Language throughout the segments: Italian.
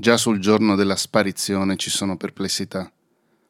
Già sul giorno della sparizione ci sono perplessità.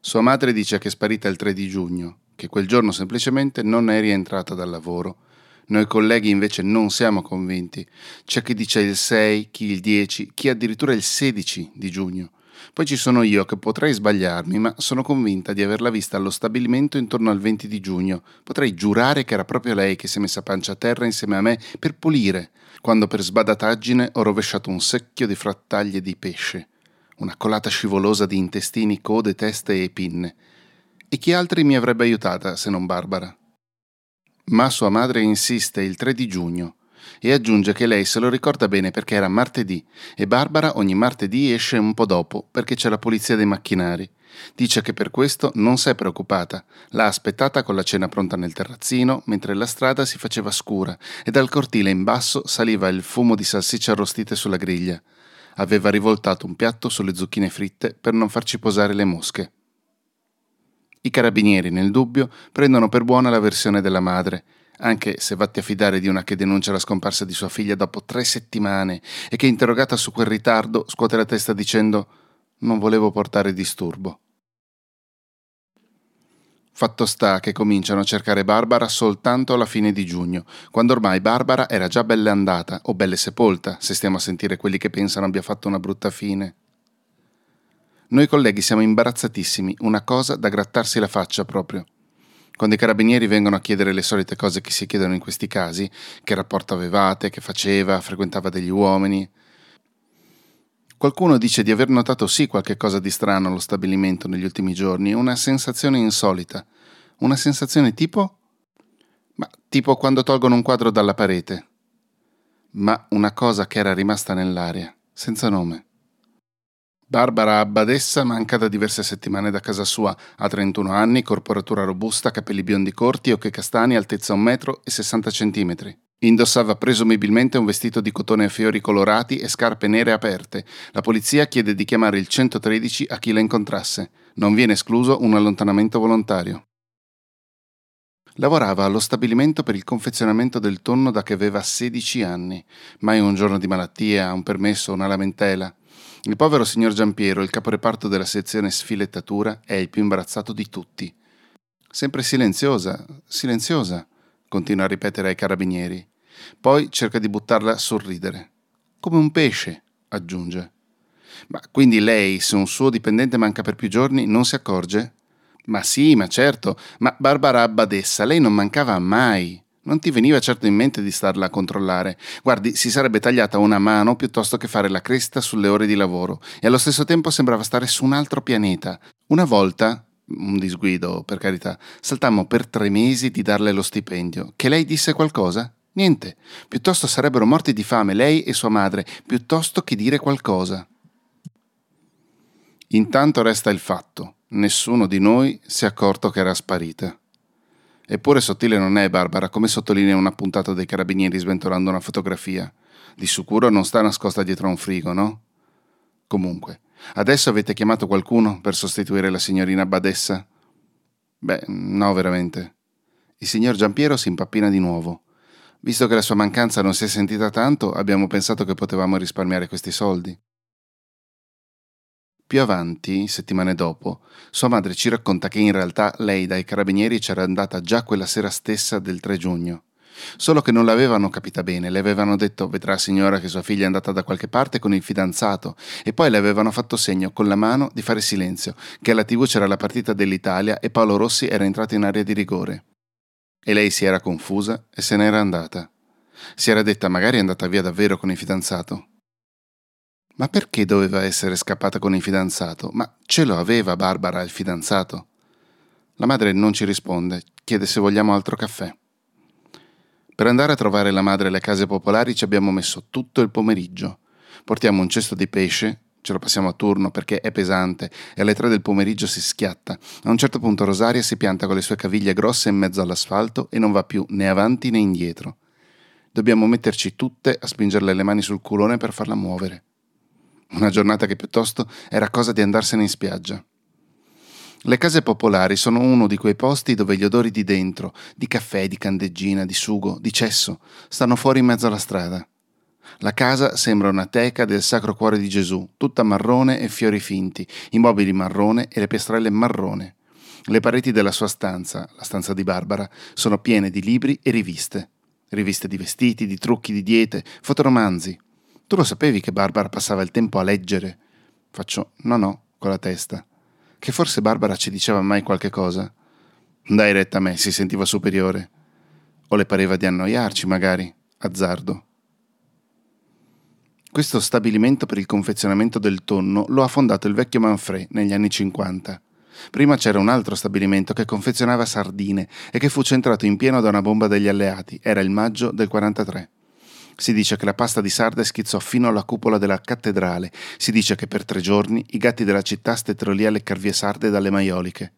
Sua madre dice che è sparita il 3 di giugno, che quel giorno semplicemente non è rientrata dal lavoro. Noi colleghi invece non siamo convinti. C'è chi dice il 6, chi il 10, chi addirittura il 16 di giugno. Poi ci sono io che potrei sbagliarmi, ma sono convinta di averla vista allo stabilimento intorno al 20 di giugno. Potrei giurare che era proprio lei che si è messa pancia a terra insieme a me per pulire, quando per sbadataggine ho rovesciato un secchio di frattaglie di pesce, una colata scivolosa di intestini, code, teste e pinne. E chi altri mi avrebbe aiutata se non Barbara? Ma sua madre insiste il 3 di giugno e aggiunge che lei se lo ricorda bene perché era martedì e Barbara ogni martedì esce un po' dopo perché c'è la polizia dei macchinari. Dice che per questo non si è preoccupata. L'ha aspettata con la cena pronta nel terrazzino, mentre la strada si faceva scura e dal cortile in basso saliva il fumo di salsicce arrostite sulla griglia. Aveva rivoltato un piatto sulle zucchine fritte per non farci posare le mosche. I carabinieri, nel dubbio, prendono per buona la versione della madre, anche se vatti a fidare di una che denuncia la scomparsa di sua figlia dopo tre settimane e che interrogata su quel ritardo scuote la testa dicendo non volevo portare disturbo. Fatto sta che cominciano a cercare Barbara soltanto alla fine di giugno, quando ormai Barbara era già belle andata o belle sepolta, se stiamo a sentire quelli che pensano abbia fatto una brutta fine. Noi colleghi siamo imbarazzatissimi, una cosa da grattarsi la faccia proprio. Quando i carabinieri vengono a chiedere le solite cose che si chiedono in questi casi, che rapporto avevate, che faceva, frequentava degli uomini, Qualcuno dice di aver notato sì qualche cosa di strano allo stabilimento negli ultimi giorni, una sensazione insolita. Una sensazione tipo? Ma tipo quando tolgono un quadro dalla parete. Ma una cosa che era rimasta nell'aria, senza nome. Barbara Abbadessa manca da diverse settimane da casa sua, ha 31 anni, corporatura robusta, capelli biondi corti, occhi castani, altezza 1 metro e 60 centimetri. Indossava presumibilmente un vestito di cotone a fiori colorati e scarpe nere aperte. La polizia chiede di chiamare il 113 a chi la incontrasse. Non viene escluso un allontanamento volontario. Lavorava allo stabilimento per il confezionamento del tonno da che aveva 16 anni. Mai un giorno di malattia, un permesso, una lamentela. Il povero signor Giampiero, il caporeparto della sezione sfilettatura, è il più imbarazzato di tutti. Sempre silenziosa, silenziosa, continua a ripetere ai carabinieri. Poi cerca di buttarla a sorridere. Come un pesce, aggiunge. Ma quindi lei, se un suo dipendente manca per più giorni, non si accorge? Ma sì, ma certo, ma Barbara Abbadessa, lei non mancava mai. Non ti veniva certo in mente di starla a controllare. Guardi, si sarebbe tagliata una mano piuttosto che fare la cresta sulle ore di lavoro e allo stesso tempo sembrava stare su un altro pianeta. Una volta, un disguido per carità, saltammo per tre mesi di darle lo stipendio. Che lei disse qualcosa? Niente, piuttosto sarebbero morti di fame lei e sua madre, piuttosto che dire qualcosa. Intanto resta il fatto, nessuno di noi si è accorto che era sparita. Eppure sottile non è Barbara, come sottolinea una puntata dei carabinieri sventolando una fotografia. Di sicuro non sta nascosta dietro a un frigo, no? Comunque, adesso avete chiamato qualcuno per sostituire la signorina Badessa? Beh, no, veramente. Il signor Giampiero si impappina di nuovo. Visto che la sua mancanza non si è sentita tanto, abbiamo pensato che potevamo risparmiare questi soldi. Più avanti, settimane dopo, sua madre ci racconta che in realtà lei dai carabinieri c'era andata già quella sera stessa del 3 giugno. Solo che non l'avevano capita bene, le avevano detto vedrà signora che sua figlia è andata da qualche parte con il fidanzato e poi le avevano fatto segno con la mano di fare silenzio, che alla tv c'era la partita dell'Italia e Paolo Rossi era entrato in area di rigore. E lei si era confusa e se n'era andata. Si era detta magari è andata via davvero con il fidanzato. Ma perché doveva essere scappata con il fidanzato? Ma ce lo aveva Barbara il fidanzato? La madre non ci risponde, chiede se vogliamo altro caffè. Per andare a trovare la madre alle case popolari ci abbiamo messo tutto il pomeriggio. Portiamo un cesto di pesce, ce lo passiamo a turno perché è pesante e alle tre del pomeriggio si schiatta. A un certo punto Rosaria si pianta con le sue caviglie grosse in mezzo all'asfalto e non va più né avanti né indietro. Dobbiamo metterci tutte a spingerle le mani sul culone per farla muovere. Una giornata che piuttosto era cosa di andarsene in spiaggia. Le case popolari sono uno di quei posti dove gli odori di dentro, di caffè, di candeggina, di sugo, di cesso, stanno fuori in mezzo alla strada. La casa sembra una teca del Sacro Cuore di Gesù, tutta marrone e fiori finti, i mobili marrone e le piastrelle marrone. Le pareti della sua stanza, la stanza di Barbara, sono piene di libri e riviste. Riviste di vestiti, di trucchi, di diete, fotoromanzi. Tu lo sapevi che Barbara passava il tempo a leggere? Faccio no no con la testa che forse Barbara ci diceva mai qualche cosa. Dai retta a me, si sentiva superiore. O le pareva di annoiarci, magari, azzardo. Questo stabilimento per il confezionamento del tonno lo ha fondato il vecchio Manfred negli anni 50. Prima c'era un altro stabilimento che confezionava sardine e che fu centrato in pieno da una bomba degli alleati. Era il maggio del 43. Si dice che la pasta di sarde schizzò fino alla cupola della cattedrale. Si dice che per tre giorni i gatti della città stettero lì alle carvie sarde dalle maioliche.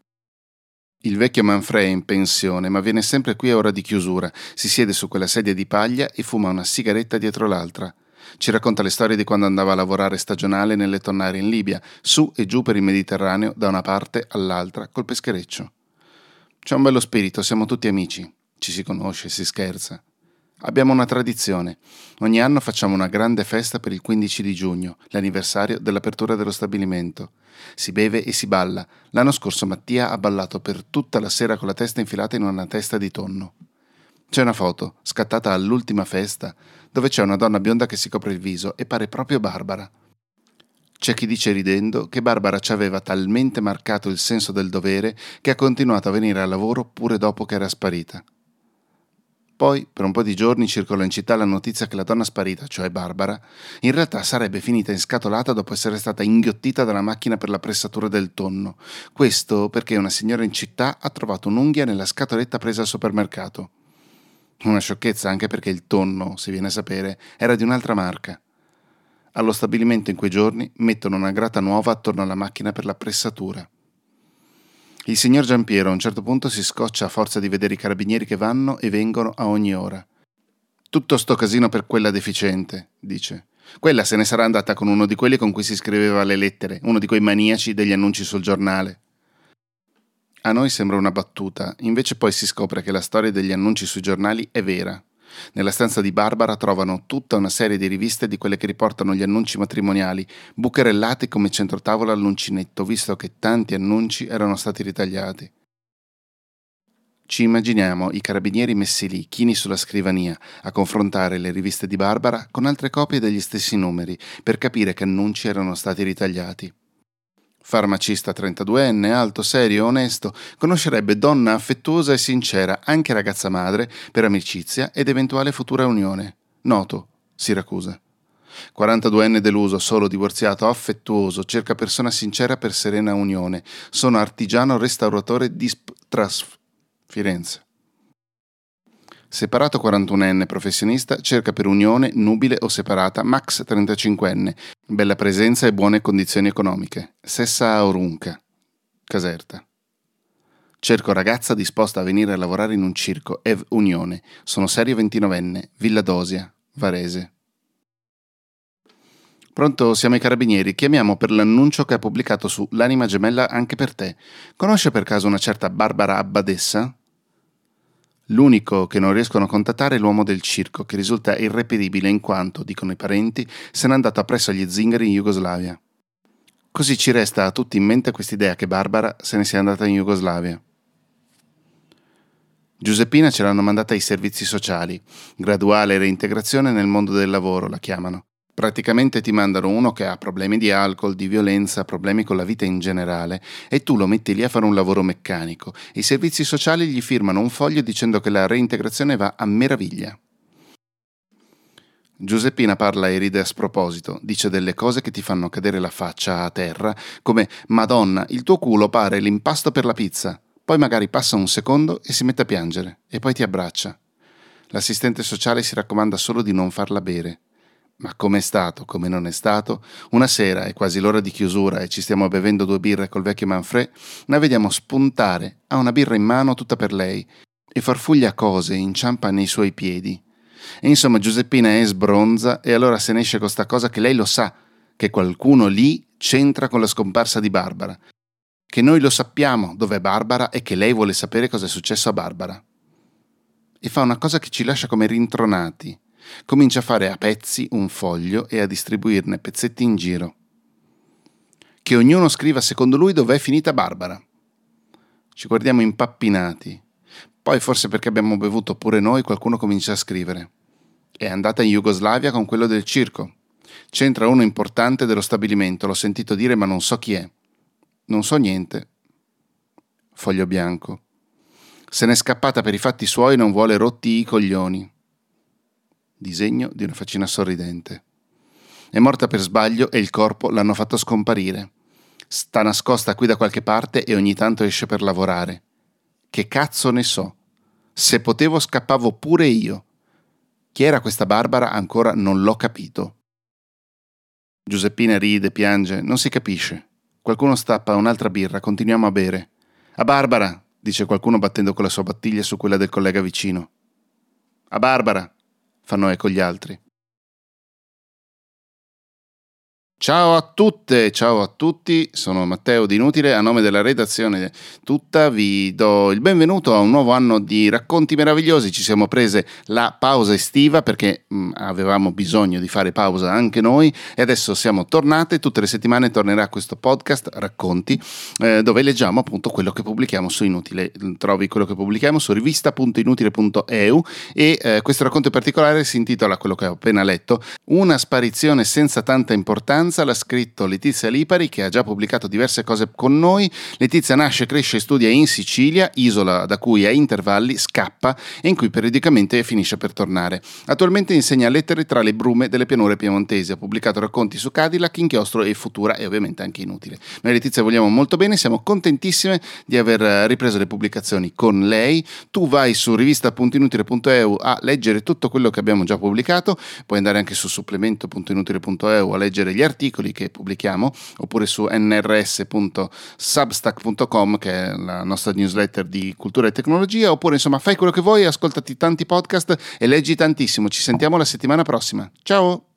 Il vecchio Manfred è in pensione, ma viene sempre qui a ora di chiusura. Si siede su quella sedia di paglia e fuma una sigaretta dietro l'altra. Ci racconta le storie di quando andava a lavorare stagionale nelle tonnare in Libia, su e giù per il Mediterraneo, da una parte all'altra, col peschereccio. C'è un bello spirito, siamo tutti amici. Ci si conosce, si scherza. Abbiamo una tradizione. Ogni anno facciamo una grande festa per il 15 di giugno, l'anniversario dell'apertura dello stabilimento. Si beve e si balla. L'anno scorso Mattia ha ballato per tutta la sera con la testa infilata in una testa di tonno. C'è una foto, scattata all'ultima festa, dove c'è una donna bionda che si copre il viso e pare proprio Barbara. C'è chi dice ridendo che Barbara ci aveva talmente marcato il senso del dovere che ha continuato a venire al lavoro pure dopo che era sparita. Poi, per un po' di giorni, circolò in città la notizia che la donna sparita, cioè Barbara, in realtà sarebbe finita inscatolata dopo essere stata inghiottita dalla macchina per la pressatura del tonno. Questo perché una signora in città ha trovato un'unghia nella scatoletta presa al supermercato. Una sciocchezza anche perché il tonno, si viene a sapere, era di un'altra marca. Allo stabilimento in quei giorni mettono una grata nuova attorno alla macchina per la pressatura. Il signor Giampiero a un certo punto si scoccia a forza di vedere i carabinieri che vanno e vengono a ogni ora. Tutto sto casino per quella deficiente, dice. Quella se ne sarà andata con uno di quelli con cui si scriveva le lettere, uno di quei maniaci degli annunci sul giornale. A noi sembra una battuta, invece poi si scopre che la storia degli annunci sui giornali è vera. Nella stanza di Barbara trovano tutta una serie di riviste di quelle che riportano gli annunci matrimoniali, bucherellate come centrotavola all'uncinetto, visto che tanti annunci erano stati ritagliati. Ci immaginiamo i carabinieri messi lì, chini sulla scrivania, a confrontare le riviste di Barbara con altre copie degli stessi numeri, per capire che annunci erano stati ritagliati. Farmacista 32enne, alto, serio, onesto, conoscerebbe donna affettuosa e sincera, anche ragazza madre, per amicizia ed eventuale futura unione. Noto, Siracusa. 42enne deluso, solo divorziato, affettuoso, cerca persona sincera per serena unione. Sono artigiano restauratore di Sp- Tras Firenze. Separato 41enne professionista, cerca per unione, nubile o separata, max 35enne, bella presenza e buone condizioni economiche. Sessa a Orunca. Caserta. Cerco ragazza disposta a venire a lavorare in un circo, Ev Unione. Sono serio 29enne, Villa Dosia, Varese. Pronto, siamo i carabinieri. Chiamiamo per l'annuncio che ha pubblicato su L'anima gemella anche per te. Conosce per caso una certa Barbara Abbadessa? L'unico che non riescono a contattare è l'uomo del circo, che risulta irreperibile in quanto, dicono i parenti, se n'è andato appresso agli zingari in Jugoslavia. Così ci resta a tutti in mente quest'idea che Barbara se ne sia andata in Jugoslavia. Giuseppina ce l'hanno mandata ai servizi sociali, graduale reintegrazione nel mondo del lavoro la chiamano. Praticamente ti mandano uno che ha problemi di alcol, di violenza, problemi con la vita in generale e tu lo metti lì a fare un lavoro meccanico. I servizi sociali gli firmano un foglio dicendo che la reintegrazione va a meraviglia. Giuseppina parla e ride a sproposito, dice delle cose che ti fanno cadere la faccia a terra, come Madonna, il tuo culo pare l'impasto per la pizza. Poi magari passa un secondo e si mette a piangere, e poi ti abbraccia. L'assistente sociale si raccomanda solo di non farla bere. Ma come è stato, come non è stato, una sera è quasi l'ora di chiusura e ci stiamo bevendo due birre col vecchio Manfred, la vediamo spuntare, ha una birra in mano tutta per lei, e farfuglia cose, inciampa nei suoi piedi. E insomma Giuseppina è sbronza e allora se ne esce con sta cosa che lei lo sa, che qualcuno lì c'entra con la scomparsa di Barbara, che noi lo sappiamo dov'è Barbara e che lei vuole sapere cosa è successo a Barbara. E fa una cosa che ci lascia come rintronati. Comincia a fare a pezzi un foglio e a distribuirne pezzetti in giro. Che ognuno scriva secondo lui dov'è finita Barbara. Ci guardiamo impappinati. Poi, forse perché abbiamo bevuto pure noi, qualcuno comincia a scrivere. È andata in Jugoslavia con quello del circo. C'entra uno importante dello stabilimento, l'ho sentito dire ma non so chi è. Non so niente. Foglio bianco. Se n'è scappata per i fatti suoi, non vuole rotti i coglioni. Disegno di una faccina sorridente. È morta per sbaglio e il corpo l'hanno fatto scomparire. Sta nascosta qui da qualche parte e ogni tanto esce per lavorare. Che cazzo ne so? Se potevo scappavo pure io. Chi era questa Barbara ancora non l'ho capito. Giuseppina ride, piange, non si capisce. Qualcuno stappa un'altra birra, continuiamo a bere. A Barbara, dice qualcuno battendo con la sua battiglia su quella del collega vicino. A Barbara, fanno eco gli altri. Ciao a tutte, ciao a tutti, sono Matteo di Inutile, a nome della redazione tutta vi do il benvenuto a un nuovo anno di racconti meravigliosi, ci siamo prese la pausa estiva perché mh, mm, avevamo bisogno di fare pausa anche noi e adesso siamo tornate, tutte le settimane tornerà questo podcast Racconti eh, dove leggiamo appunto quello che pubblichiamo su Inutile, trovi quello che pubblichiamo su rivista.inutile.eu e eh, questo racconto in particolare si intitola quello che ho appena letto, Una sparizione senza tanta importanza Speranza l'ha scritto Letizia Lipari che ha già pubblicato diverse cose con noi. Letizia nasce, cresce e studia in Sicilia, isola da cui a intervalli scappa e in cui periodicamente finisce per tornare. Attualmente insegna lettere tra le brume delle pianure piemontesi, ha pubblicato racconti su Cadillac, Inchiostro e Futura e ovviamente anche Inutile. Noi Letizia vogliamo molto bene, siamo contentissime di aver ripreso le pubblicazioni con lei. Tu vai su rivista.inutile.eu a leggere tutto quello che abbiamo già pubblicato, puoi andare anche su supplemento.inutile.eu a leggere gli articoli articoli che pubblichiamo oppure su nrs.substack.com che è la nostra newsletter di cultura e tecnologia oppure insomma fai quello che vuoi, ascoltati tanti podcast e leggi tantissimo. Ci sentiamo la settimana prossima. Ciao!